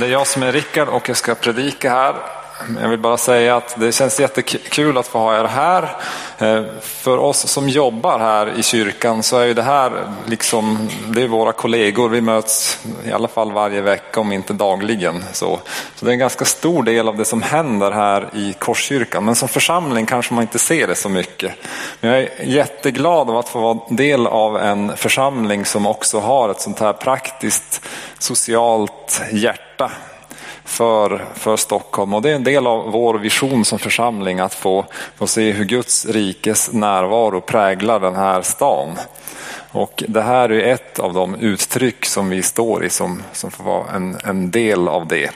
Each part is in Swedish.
Det är jag som är Rickard och jag ska predika här. Jag vill bara säga att det känns jättekul att få ha er här. Eh, för oss som jobbar här i kyrkan så är ju det här liksom, det är våra kollegor. Vi möts i alla fall varje vecka om inte dagligen. Så, så det är en ganska stor del av det som händer här i Korskyrkan. Men som församling kanske man inte ser det så mycket. Men jag är jätteglad av att få vara del av en församling som också har ett sånt här praktiskt socialt hjärta för, för Stockholm. Och det är en del av vår vision som församling att få, få se hur Guds rikes närvaro präglar den här stan. Och det här är ett av de uttryck som vi står i som, som får vara en, en del av det.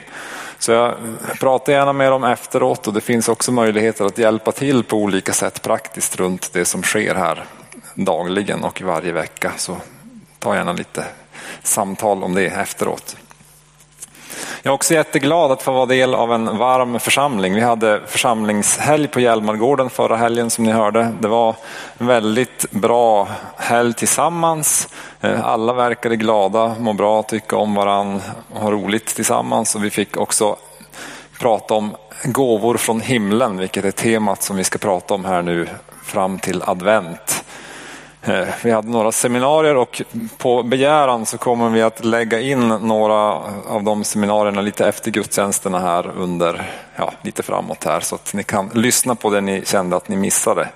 Så jag pratar gärna med dem efteråt och det finns också möjligheter att hjälpa till på olika sätt praktiskt runt det som sker här dagligen och varje vecka. Så ta gärna lite samtal om det efteråt. Jag är också jätteglad att få vara del av en varm församling. Vi hade församlingshelg på Hjälmargården förra helgen som ni hörde. Det var en väldigt bra helg tillsammans. Eh, alla verkade glada, må bra, tycka om varandra och ha roligt tillsammans. Och vi fick också prata om gåvor från himlen, vilket är temat som vi ska prata om här nu fram till advent. Eh, vi hade några seminarier och på begäran så kommer vi att lägga in några av de seminarierna lite efter gudstjänsterna här under, ja, lite framåt här så att ni kan lyssna på det ni kände att ni missade.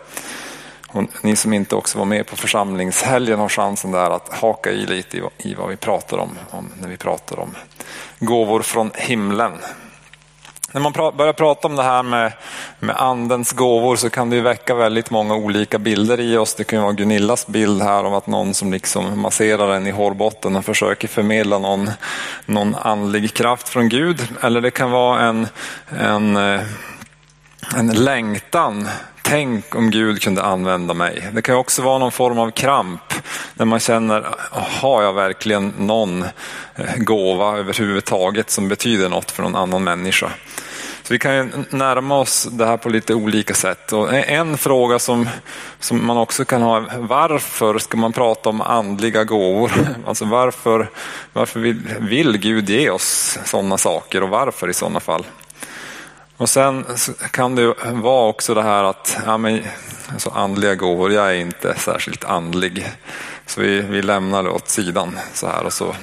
Och ni som inte också var med på församlingshelgen har chansen där att haka i lite i vad vi pratar om, om när vi pratar om gåvor från himlen. När man börjar prata om det här med, med andens gåvor så kan det väcka väldigt många olika bilder i oss. Det kan vara Gunillas bild här om att någon som liksom masserar en i hårbotten och försöker förmedla någon, någon andlig kraft från Gud. Eller det kan vara en, en, eh, en längtan tänk om Gud kunde använda mig. Det kan också vara någon form av kramp när man känner, har jag verkligen någon eh, gåva överhuvudtaget som betyder något för någon annan människa? Så vi kan ju närma oss det här på lite olika sätt. Och e- en fråga som, som man också kan ha är varför ska man prata om andliga gåvor? Alltså varför, varför vill, vill Gud ge oss sådana saker och varför i sådana fall? Och sen kan det vara också det här att ja, men, alltså andliga gåvor, jag är inte särskilt andlig. Så vi, vi lämnar det åt sidan så här och så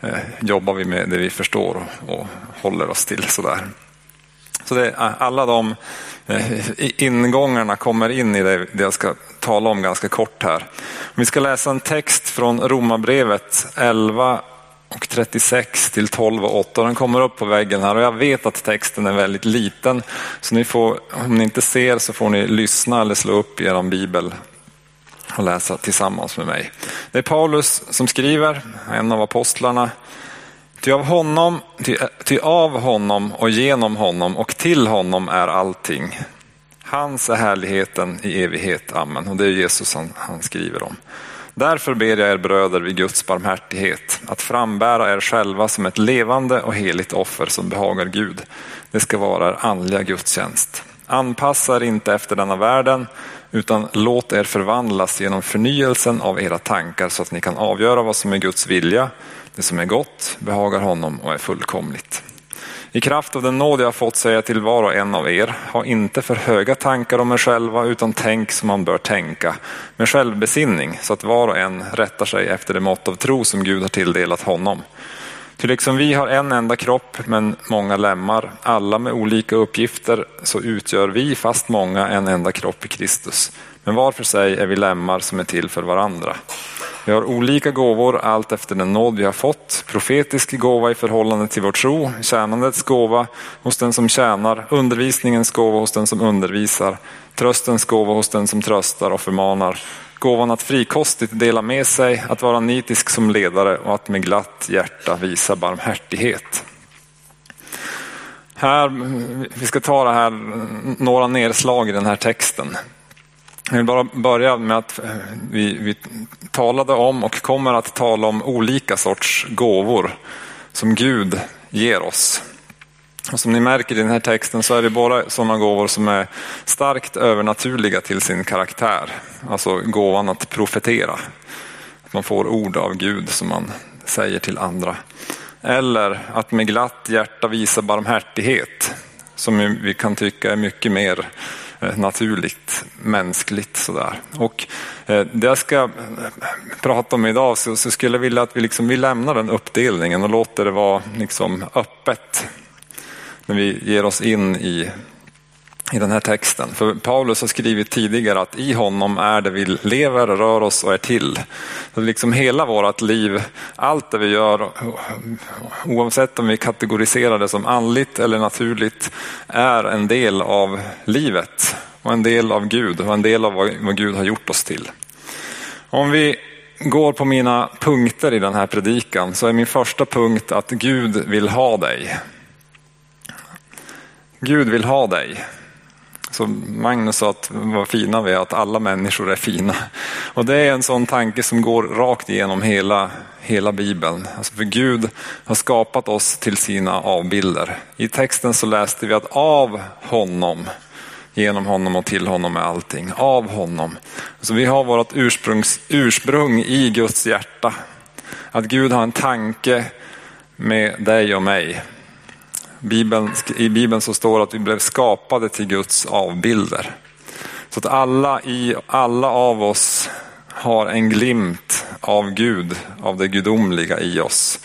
eh, jobbar vi med det vi förstår och, och håller oss till sådär. Så det, eh, alla de eh, ingångarna kommer in i det, det jag ska tala om ganska kort här. Vi ska läsa en text från Romarbrevet 11 och 36 till 12 och 8. Den kommer upp på väggen här och jag vet att texten är väldigt liten. Så ni får, om ni inte ser så får ni lyssna eller slå upp er bibel och läsa tillsammans med mig. Det är Paulus som skriver, en av apostlarna. Ty av honom, ty, ty av honom och genom honom och till honom är allting. Hans är härligheten i evighet. Amen. Och det är Jesus han, han skriver om. Därför ber jag er bröder vid Guds barmhärtighet att frambära er själva som ett levande och heligt offer som behagar Gud. Det ska vara er andliga gudstjänst. Anpassa er inte efter denna världen utan låt er förvandlas genom förnyelsen av era tankar så att ni kan avgöra vad som är Guds vilja, det som är gott, behagar honom och är fullkomligt. I kraft av den nåd jag har fått säga till var och en av er, ha inte för höga tankar om er själva utan tänk som man bör tänka, med självbesinning så att var och en rättar sig efter det mått av tro som Gud har tilldelat honom. Ty liksom vi har en enda kropp men många lemmar, alla med olika uppgifter, så utgör vi, fast många, en enda kropp i Kristus. Men var för sig är vi lemmar som är till för varandra. Vi har olika gåvor allt efter den nåd vi har fått. Profetisk gåva i förhållande till vår tro, tjänandets gåva hos den som tjänar, undervisningens gåva hos den som undervisar, tröstens gåva hos den som tröstar och förmanar, gåvan att frikostigt dela med sig, att vara nitisk som ledare och att med glatt hjärta visa barmhärtighet. Här, vi ska ta det här, några nedslag i den här texten. Jag vill bara börja med att eh, vi, vi talade om och kommer att tala om olika sorts gåvor som Gud ger oss. Och som ni märker i den här texten så är det bara sådana gåvor som är starkt övernaturliga till sin karaktär. Alltså gåvan att profetera. Att man får ord av Gud som man säger till andra. eller att med glatt hjärta visa barmhärtighet som vi kan tycka är mycket mer Eh, naturligt, mänskligt. Sådär. Och eh, det jag ska eh, prata om idag så, så skulle jag vilja att vi, liksom, vi lämnar den uppdelningen och låter det vara liksom, öppet när vi ger oss in i i den här texten. För Paulus har skrivit tidigare att i honom är det vi lever, rör oss och är till. Så liksom hela vårt liv, allt det vi gör, oavsett om vi kategoriserar det som andligt eller naturligt, är en del av livet och en del av Gud och en del av vad Gud har gjort oss till. Om vi går på mina punkter i den här predikan så är min första punkt att Gud vill ha dig. Gud vill ha dig. Så Magnus sa att vad fina vi är, att alla människor är fina. Och det är en sån tanke som går rakt igenom hela, hela Bibeln. Alltså för Gud har skapat oss till sina avbilder. I texten så läste vi att av honom, genom honom och till honom är allting. Av honom. Så vi har vårt ursprung i Guds hjärta. Att Gud har en tanke med dig och mig. Bibeln, I Bibeln så står det att vi blev skapade till Guds avbilder. Så att alla, i, alla av oss har en glimt av Gud, av det gudomliga i oss,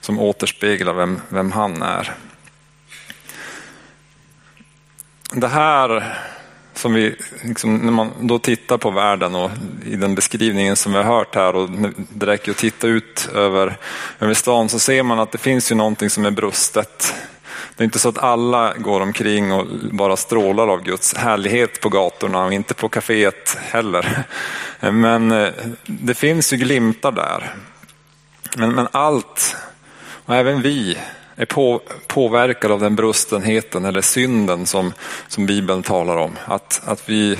som återspeglar vem, vem han är. Det här som vi, liksom, när man då tittar på världen och i den beskrivningen som vi har hört här och det räcker att titta ut över, över stan så ser man att det finns ju någonting som är brustet det är inte så att alla går omkring och bara strålar av Guds härlighet på gatorna och inte på kaféet heller. Men eh, det finns ju glimtar där. Men, men allt, och även vi, är på, påverkade av den brustenheten eller synden som, som Bibeln talar om. Att, att vi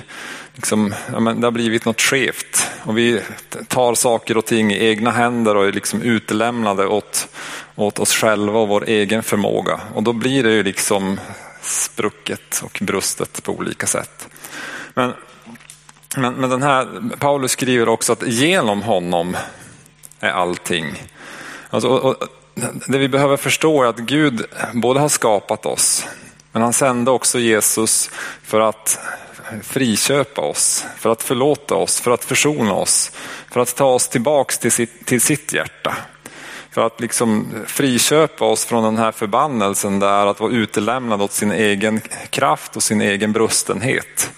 liksom, ja, men det har blivit något skevt och vi tar saker och ting i egna händer och är liksom utlämnade åt, åt oss själva och vår egen förmåga. Och då blir det ju liksom sprucket och brustet på olika sätt. Men, men, men den här, Paulus skriver också att genom honom är allting. Alltså, och, och, det vi behöver förstå är att Gud både har skapat oss, men han sände också Jesus för att friköpa oss, för att förlåta oss, för att försona oss, för att ta oss tillbaks till sitt, till sitt hjärta. För att liksom friköpa oss från den här förbannelsen där att vara utelämnad åt sin egen kraft och sin egen brustenhet.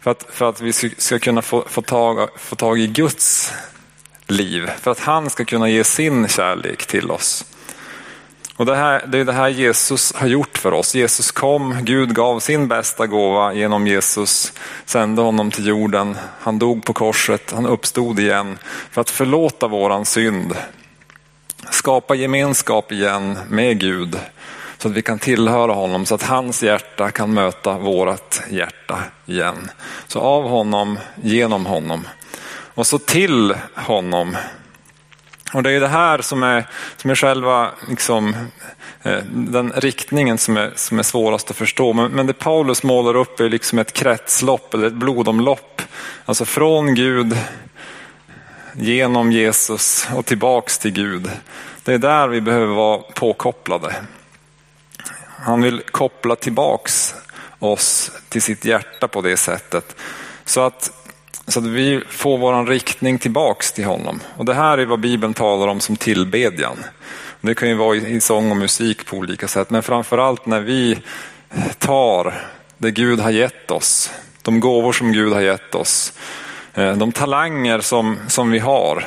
För att, för att vi ska kunna få, få, tag, få tag i Guds liv, för att han ska kunna ge sin kärlek till oss. Och det, här, det är det här Jesus har gjort för oss. Jesus kom, Gud gav sin bästa gåva genom Jesus, sände honom till jorden. Han dog på korset, han uppstod igen för att förlåta våran synd. Skapa gemenskap igen med Gud så att vi kan tillhöra honom, så att hans hjärta kan möta vårat hjärta igen. Så av honom, genom honom. Och så till honom och det är det här som är, som är själva liksom, eh, den riktningen som är, som är svårast att förstå. Men, men det Paulus målar upp är liksom ett kretslopp eller ett blodomlopp. Alltså från Gud, genom Jesus och tillbaks till Gud. Det är där vi behöver vara påkopplade. Han vill koppla tillbaks oss till sitt hjärta på det sättet. Så att så att vi får vår riktning tillbaks till honom. Och det här är vad Bibeln talar om som tillbedjan. Det kan ju vara i sång och musik på olika sätt, men framförallt när vi tar det Gud har gett oss, de gåvor som Gud har gett oss, eh, de talanger som, som vi har,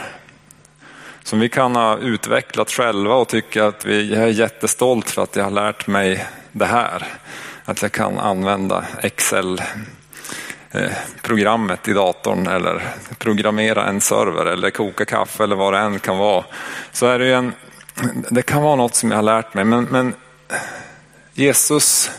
som vi kan ha utvecklat själva och tycka att vi, jag är jättestolt för att jag har lärt mig det här. Att jag kan använda Excel Eh, programmet i datorn eller programmera en server eller koka kaffe eller vad det än kan vara. Så är det, en, det kan vara något som jag har lärt mig. Men, men Jesus,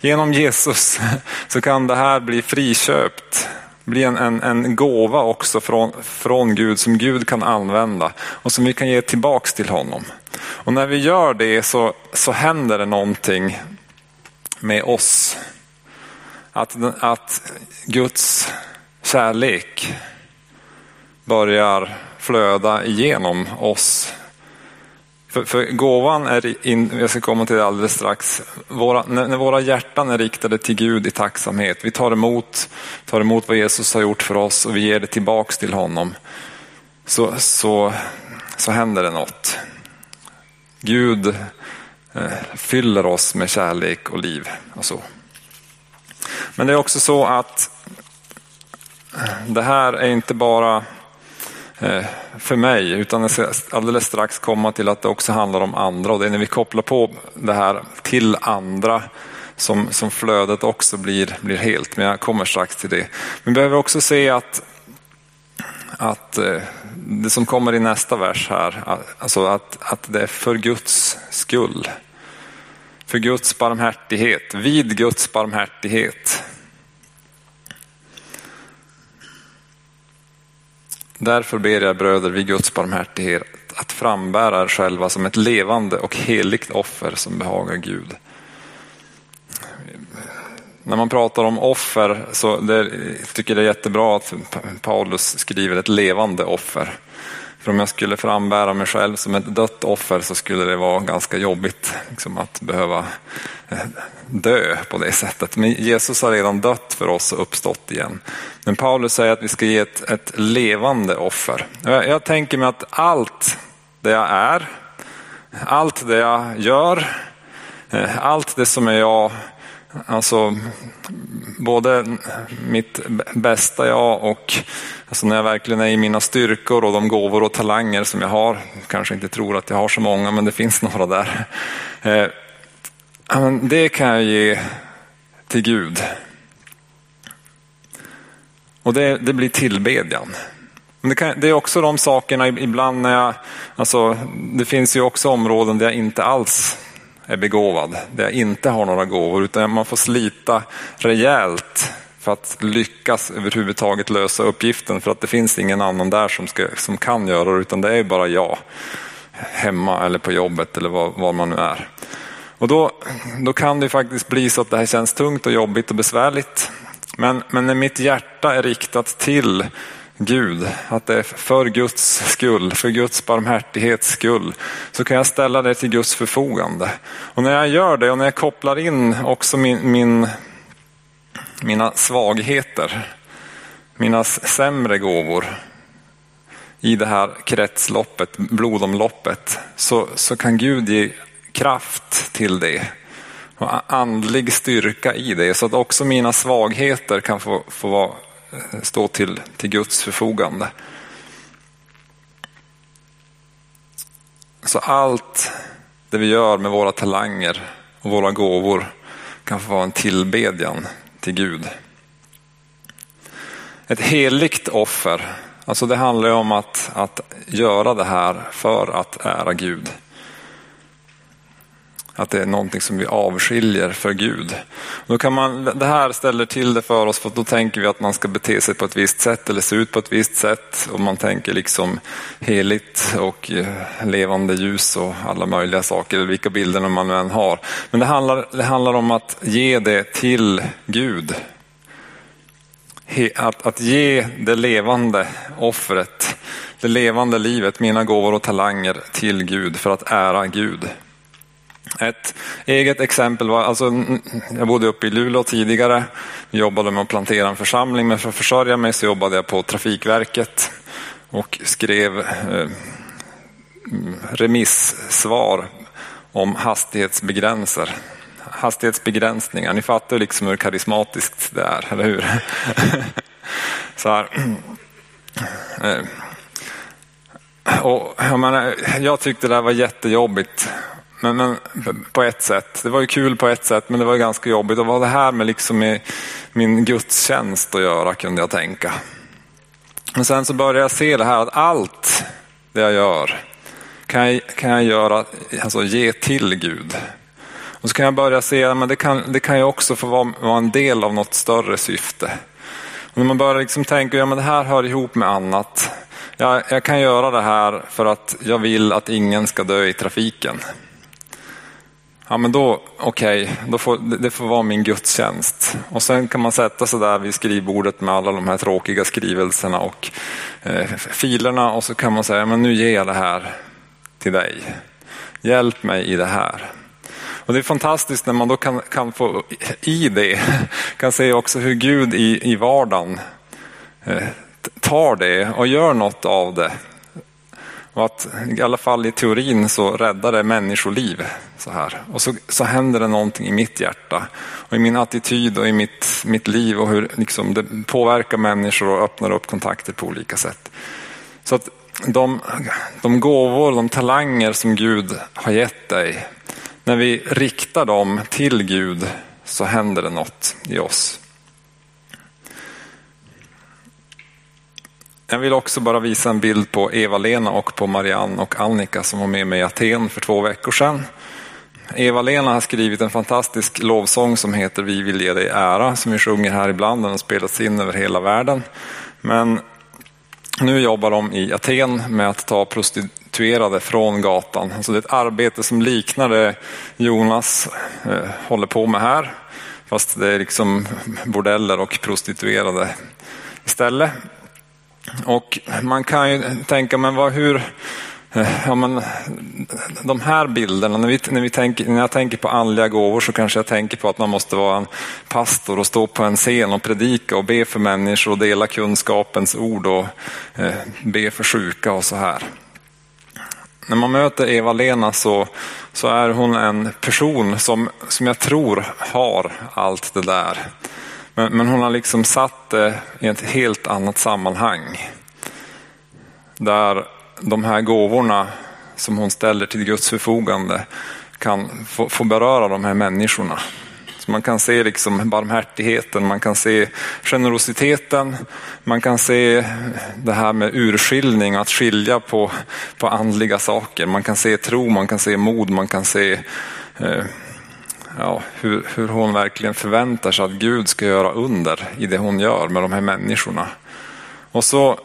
genom Jesus så kan det här bli friköpt. Bli en, en, en gåva också från, från Gud som Gud kan använda och som vi kan ge tillbaks till honom. Och när vi gör det så, så händer det någonting med oss. Att, att Guds kärlek börjar flöda igenom oss För, för gåvan är, in, jag ska komma till det alldeles strax, våra, när, när, våra hjärtan är riktade till Gud i tacksamhet, vi tar emot, tar emot vad Jesus har gjort för oss och vi ger det tillbaks till honom, så, så, så händer det något. Gud eh, fyller oss med kärlek och liv och så. Men det är också så att eh, det här är inte bara eh, för mig, utan jag ska alldeles strax komma till att det också handlar om andra och det är när vi kopplar på det här till andra som, som flödet också blir, blir helt. Men jag kommer strax till det. Vi behöver också se att, att eh, det som kommer i nästa vers här, alltså att, att det är för Guds skull. För Guds barmhärtighet, vid Guds barmhärtighet Därför ber jag bröder vid Guds barmhärtighet att frambära er själva som ett levande och heligt offer som behagar Gud. När man pratar om offer så det, tycker jag det är jättebra att Paulus skriver ett levande offer. För om jag skulle frambära mig själv som ett dött offer så skulle det vara ganska jobbigt liksom, att behöva eh, dö på det sättet. Men Jesus har redan dött för oss och uppstått igen. Men Paulus säger att vi ska ge ett, ett levande offer. Jag, jag tänker mig att allt det jag är, allt det jag gör, eh, allt det som är jag Alltså både mitt bästa jag och alltså när jag verkligen är i mina styrkor och de gåvor och talanger som jag har. Kanske inte tror att jag har så många men det finns några där. Eh, det kan jag ge till Gud. Och det, det blir tillbedjan. Men det, kan, det, är också de sakerna ibland när jag, alltså det finns ju också områden där jag inte alls är begåvad, där jag inte har några gåvor, utan man får slita rejält för att lyckas överhuvudtaget lösa uppgiften, för att det finns ingen annan där som, ska, som kan göra det, utan det är bara jag, hemma eller på jobbet eller var, var man nu är. Och då, då kan det faktiskt bli så att det här känns tungt och jobbigt och besvärligt. Men, men när mitt hjärta är riktat till Gud, att det är för Guds skull, för Guds barmhärtighets skull, så kan jag ställa det till Guds förfogande. Och när jag gör det och när jag kopplar in också min, min, mina svagheter, mina sämre gåvor i det här kretsloppet, blodomloppet, så, så kan Gud ge kraft till det och andlig styrka i det så att också mina svagheter kan få, få vara stå till, till Guds förfogande. Så allt det vi gör med våra talanger och våra gåvor kan få vara en tillbedjan till Gud. Ett heligt offer, alltså det handlar om att, att göra det här för att ära Gud. Att det är någonting som vi avskiljer för Gud. Då kan man, det här ställer till det för oss för då tänker vi att man ska bete sig på ett visst sätt eller se ut på ett visst sätt. Och man tänker liksom heligt och eh, levande ljus och alla möjliga saker, eller vilka bilder man än har. Men det handlar, det handlar om att ge det till Gud. Att, att ge det levande offret, det levande livet, mina gåvor och talanger till Gud för att ära Gud. Ett eget exempel var, alltså, jag bodde uppe i Luleå tidigare, jobbade med att plantera en församling, men för att försörja mig så jobbade jag på Trafikverket och skrev eh, remissvar om hastighetsbegränser. Hastighetsbegränsningar, ni fattar liksom hur karismatiskt det är, eller hur? så här. Eh, och jag, menar, jag tyckte det där var jättejobbigt men, men, på ett sätt. Det var ju kul på ett sätt men det var ganska jobbigt. Och vad det här med liksom min gudstjänst att göra kunde jag tänka. Men sen så började jag se det här att allt det jag gör kan jag, kan jag göra, alltså ge till Gud. Och så kan jag börja se att det kan, det kan ju också få vara, vara en del av något större syfte. Och när man börjar liksom tänka att ja, det här hör ihop med annat. Jag, jag kan göra det här för att jag vill att ingen ska dö i trafiken. Ja men då, okej, okay, får, det får vara min gudstjänst. Och sen kan man sätta sig där vid skrivbordet med alla de här tråkiga skrivelserna och eh, filerna och så kan man säga, men nu ger jag det här till dig. Hjälp mig i det här. Och det är fantastiskt när man då kan, kan få i det, kan se också hur Gud i, i vardagen eh, tar det och gör något av det. Och att i alla fall i teorin så räddar det människoliv. Så här. Och så, så händer det någonting i mitt hjärta och i min attityd och i mitt, mitt liv och hur liksom, det påverkar människor och öppnar upp kontakter på olika sätt. Så att de, de gåvor, de talanger som Gud har gett dig, när vi riktar dem till Gud så händer det något i oss. Jag vill också bara visa en bild på Eva-Lena och på Marianne och Annika som var med mig i Aten för två veckor sedan. Eva-Lena har skrivit en fantastisk lovsång som heter Vi vill ge dig ära som vi sjunger här ibland. Den har spelats in över hela världen. Men nu jobbar de i Aten med att ta prostituerade från gatan. Alltså det är ett arbete som liknar det Jonas eh, håller på med här. Fast det är liksom bordeller och prostituerade istället. Och man kan ju tänka, men vad, hur, eh, ja, men, de här bilderna, när, vi, när, vi tänker, när jag tänker på andliga gåvor så kanske jag tänker på att man måste vara en pastor och stå på en scen och predika och be för människor och dela kunskapens ord och eh, be för sjuka och så här. När man möter Eva-Lena så, så är hon en person som, som jag tror har allt det där. Men, men hon har liksom satt det i ett helt annat sammanhang. Där de här gåvorna som hon ställer till Guds förfogande kan få, få beröra de här människorna. Så man kan se liksom barmhärtigheten, man kan se generositeten, man kan se det här med urskiljning, att skilja på, på andliga saker. Man kan se tro, man kan se mod, man kan se eh, ja, hur, hur hon verkligen förväntar sig att Gud ska göra under i det hon gör med de här människorna. Och så,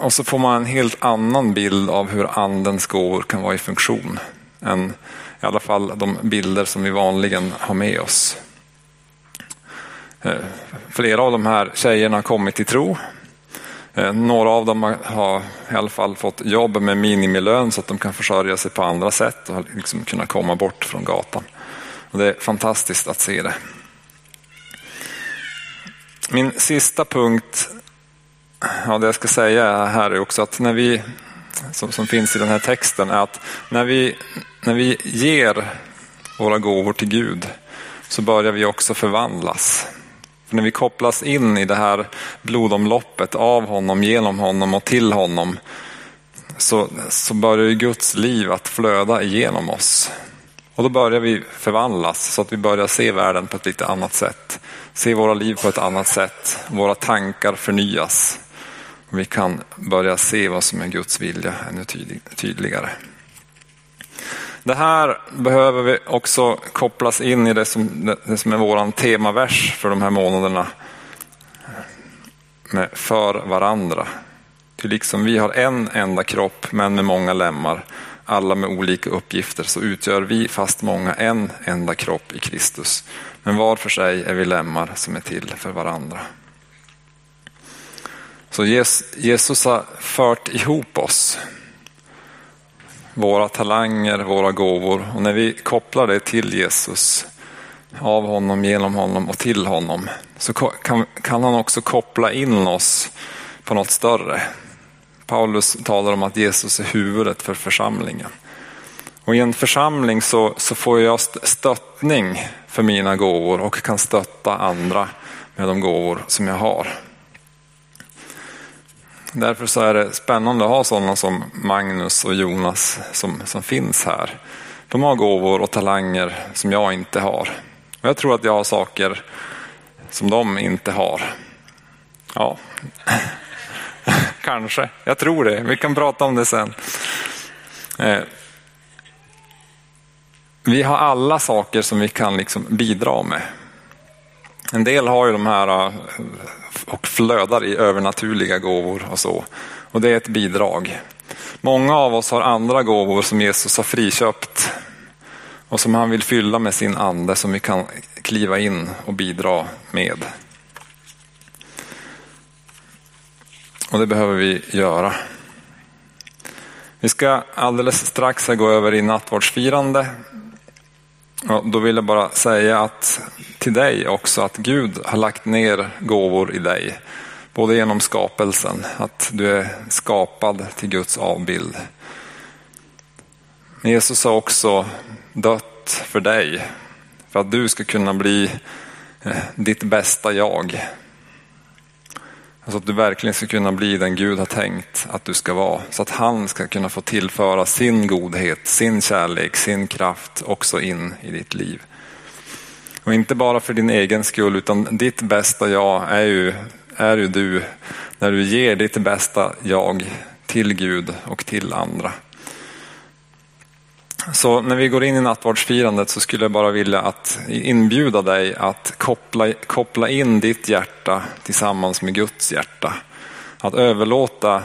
och så får man en helt annan bild av hur andens gåvor kan vara i funktion än i alla fall de bilder som vi vanligen har med oss. Eh, flera av de här tjejerna har kommit till tro. Eh, några av dem har i alla fall fått jobb med minimilön så att de kan försörja sig på andra sätt och liksom kunna komma bort från gatan. Och det är fantastiskt att se det. Min sista punkt, ja, det jag ska säga här är också att när vi, som, som finns i den här texten, är att när vi, när vi ger våra gåvor till Gud så börjar vi också förvandlas. För när vi kopplas in i det här blodomloppet av honom, genom honom och till honom så, så börjar Guds liv att flöda igenom oss. Och då börjar vi förvandlas så att vi börjar se världen på ett lite annat sätt. Se våra liv på ett annat sätt. Våra tankar förnyas. Och vi kan börja se vad som är Guds vilja ännu tydligare. Det här behöver vi också kopplas in i det som, det som är vår temavers för de här månaderna. Med för varandra. Ty liksom vi har en enda kropp men med många lemmar alla med olika uppgifter, så utgör vi, fast många, en enda kropp i Kristus. Men var för sig är vi lemmar som är till för varandra. Så Jesus har fört ihop oss. Våra talanger, våra gåvor. Och när vi kopplar det till Jesus, av honom, genom honom och till honom, så kan, kan han också koppla in oss på något större. Paulus talar om att Jesus är huvudet för församlingen. Och I en församling så, så får jag stöttning för mina gåvor och kan stötta andra med de gåvor som jag har. Därför så är det spännande att ha sådana som Magnus och Jonas som, som finns här. De har gåvor och talanger som jag inte har. Och jag tror att jag har saker som de inte har. Ja, Kanske, jag tror det. Vi kan prata om det sen. Eh, vi har alla saker som vi kan liksom bidra med. En del har ju de här eh, och flödar i övernaturliga gåvor och så. Och det är ett bidrag. Många av oss har andra gåvor som Jesus har friköpt och som han vill fylla med sin ande som vi kan kliva in och bidra med. Och det behöver vi göra. Vi ska alldeles strax gå över i nattvardsfirande. Och då vill jag bara säga att till dig också att Gud har lagt ner gåvor i dig. Både genom skapelsen, att du är skapad till Guds avbild. Men Jesus har också dött för dig. För att du ska kunna bli eh, ditt bästa jag. Så att du verkligen ska kunna bli den Gud har tänkt att du ska vara. Så att han ska kunna få tillföra sin godhet, sin kärlek, sin kraft också in i ditt liv. Och inte bara för din egen skull utan ditt bästa jag är ju, är ju du när du ger ditt bästa jag till Gud och till andra. Så när vi går in i nattvardsfirandet så skulle jag bara vilja att inbjuda dig att koppla, koppla in ditt hjärta tillsammans med Guds hjärta. Att överlåta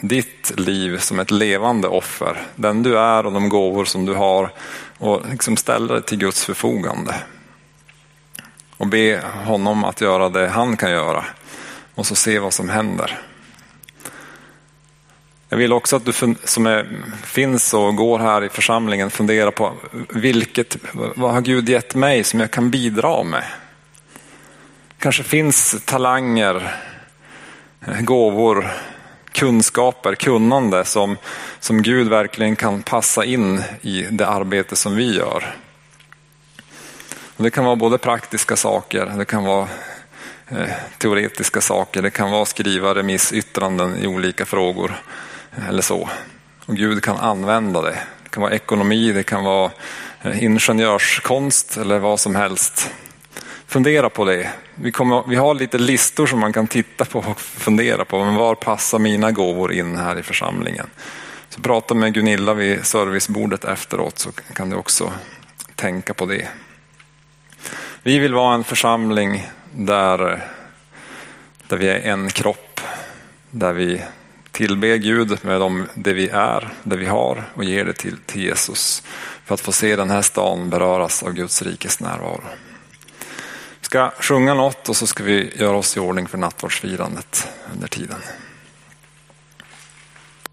ditt liv som ett levande offer, den du är och de gåvor som du har och liksom ställa det till Guds förfogande. Och be honom att göra det han kan göra och så se vad som händer. Jag vill också att du som är, finns och går här i församlingen funderar på vilket, vad har Gud gett mig som jag kan bidra med? Kanske finns talanger, gåvor, kunskaper, kunnande som, som Gud verkligen kan passa in i det arbete som vi gör. Och det kan vara både praktiska saker, det kan vara eh, teoretiska saker, det kan vara skriva remissyttranden i olika frågor eller så. Och Gud kan använda det. Det kan vara ekonomi, det kan vara eh, ingenjörskonst eller vad som helst. Fundera på det. Vi, kommer, vi har lite listor som man kan titta på och fundera på. Men var passar mina gåvor in här i församlingen? Så prata med Gunilla vid servicebordet efteråt så kan du också tänka på det. Vi vill vara en församling där, där vi är en kropp. Där vi tillbe Gud med dem, det vi är, det vi har och ge det till, till Jesus. För att få se den här stan beröras av Guds rikes närvaro. Vi ska sjunga något och så ska vi göra oss i ordning för nattvardsfirandet under tiden.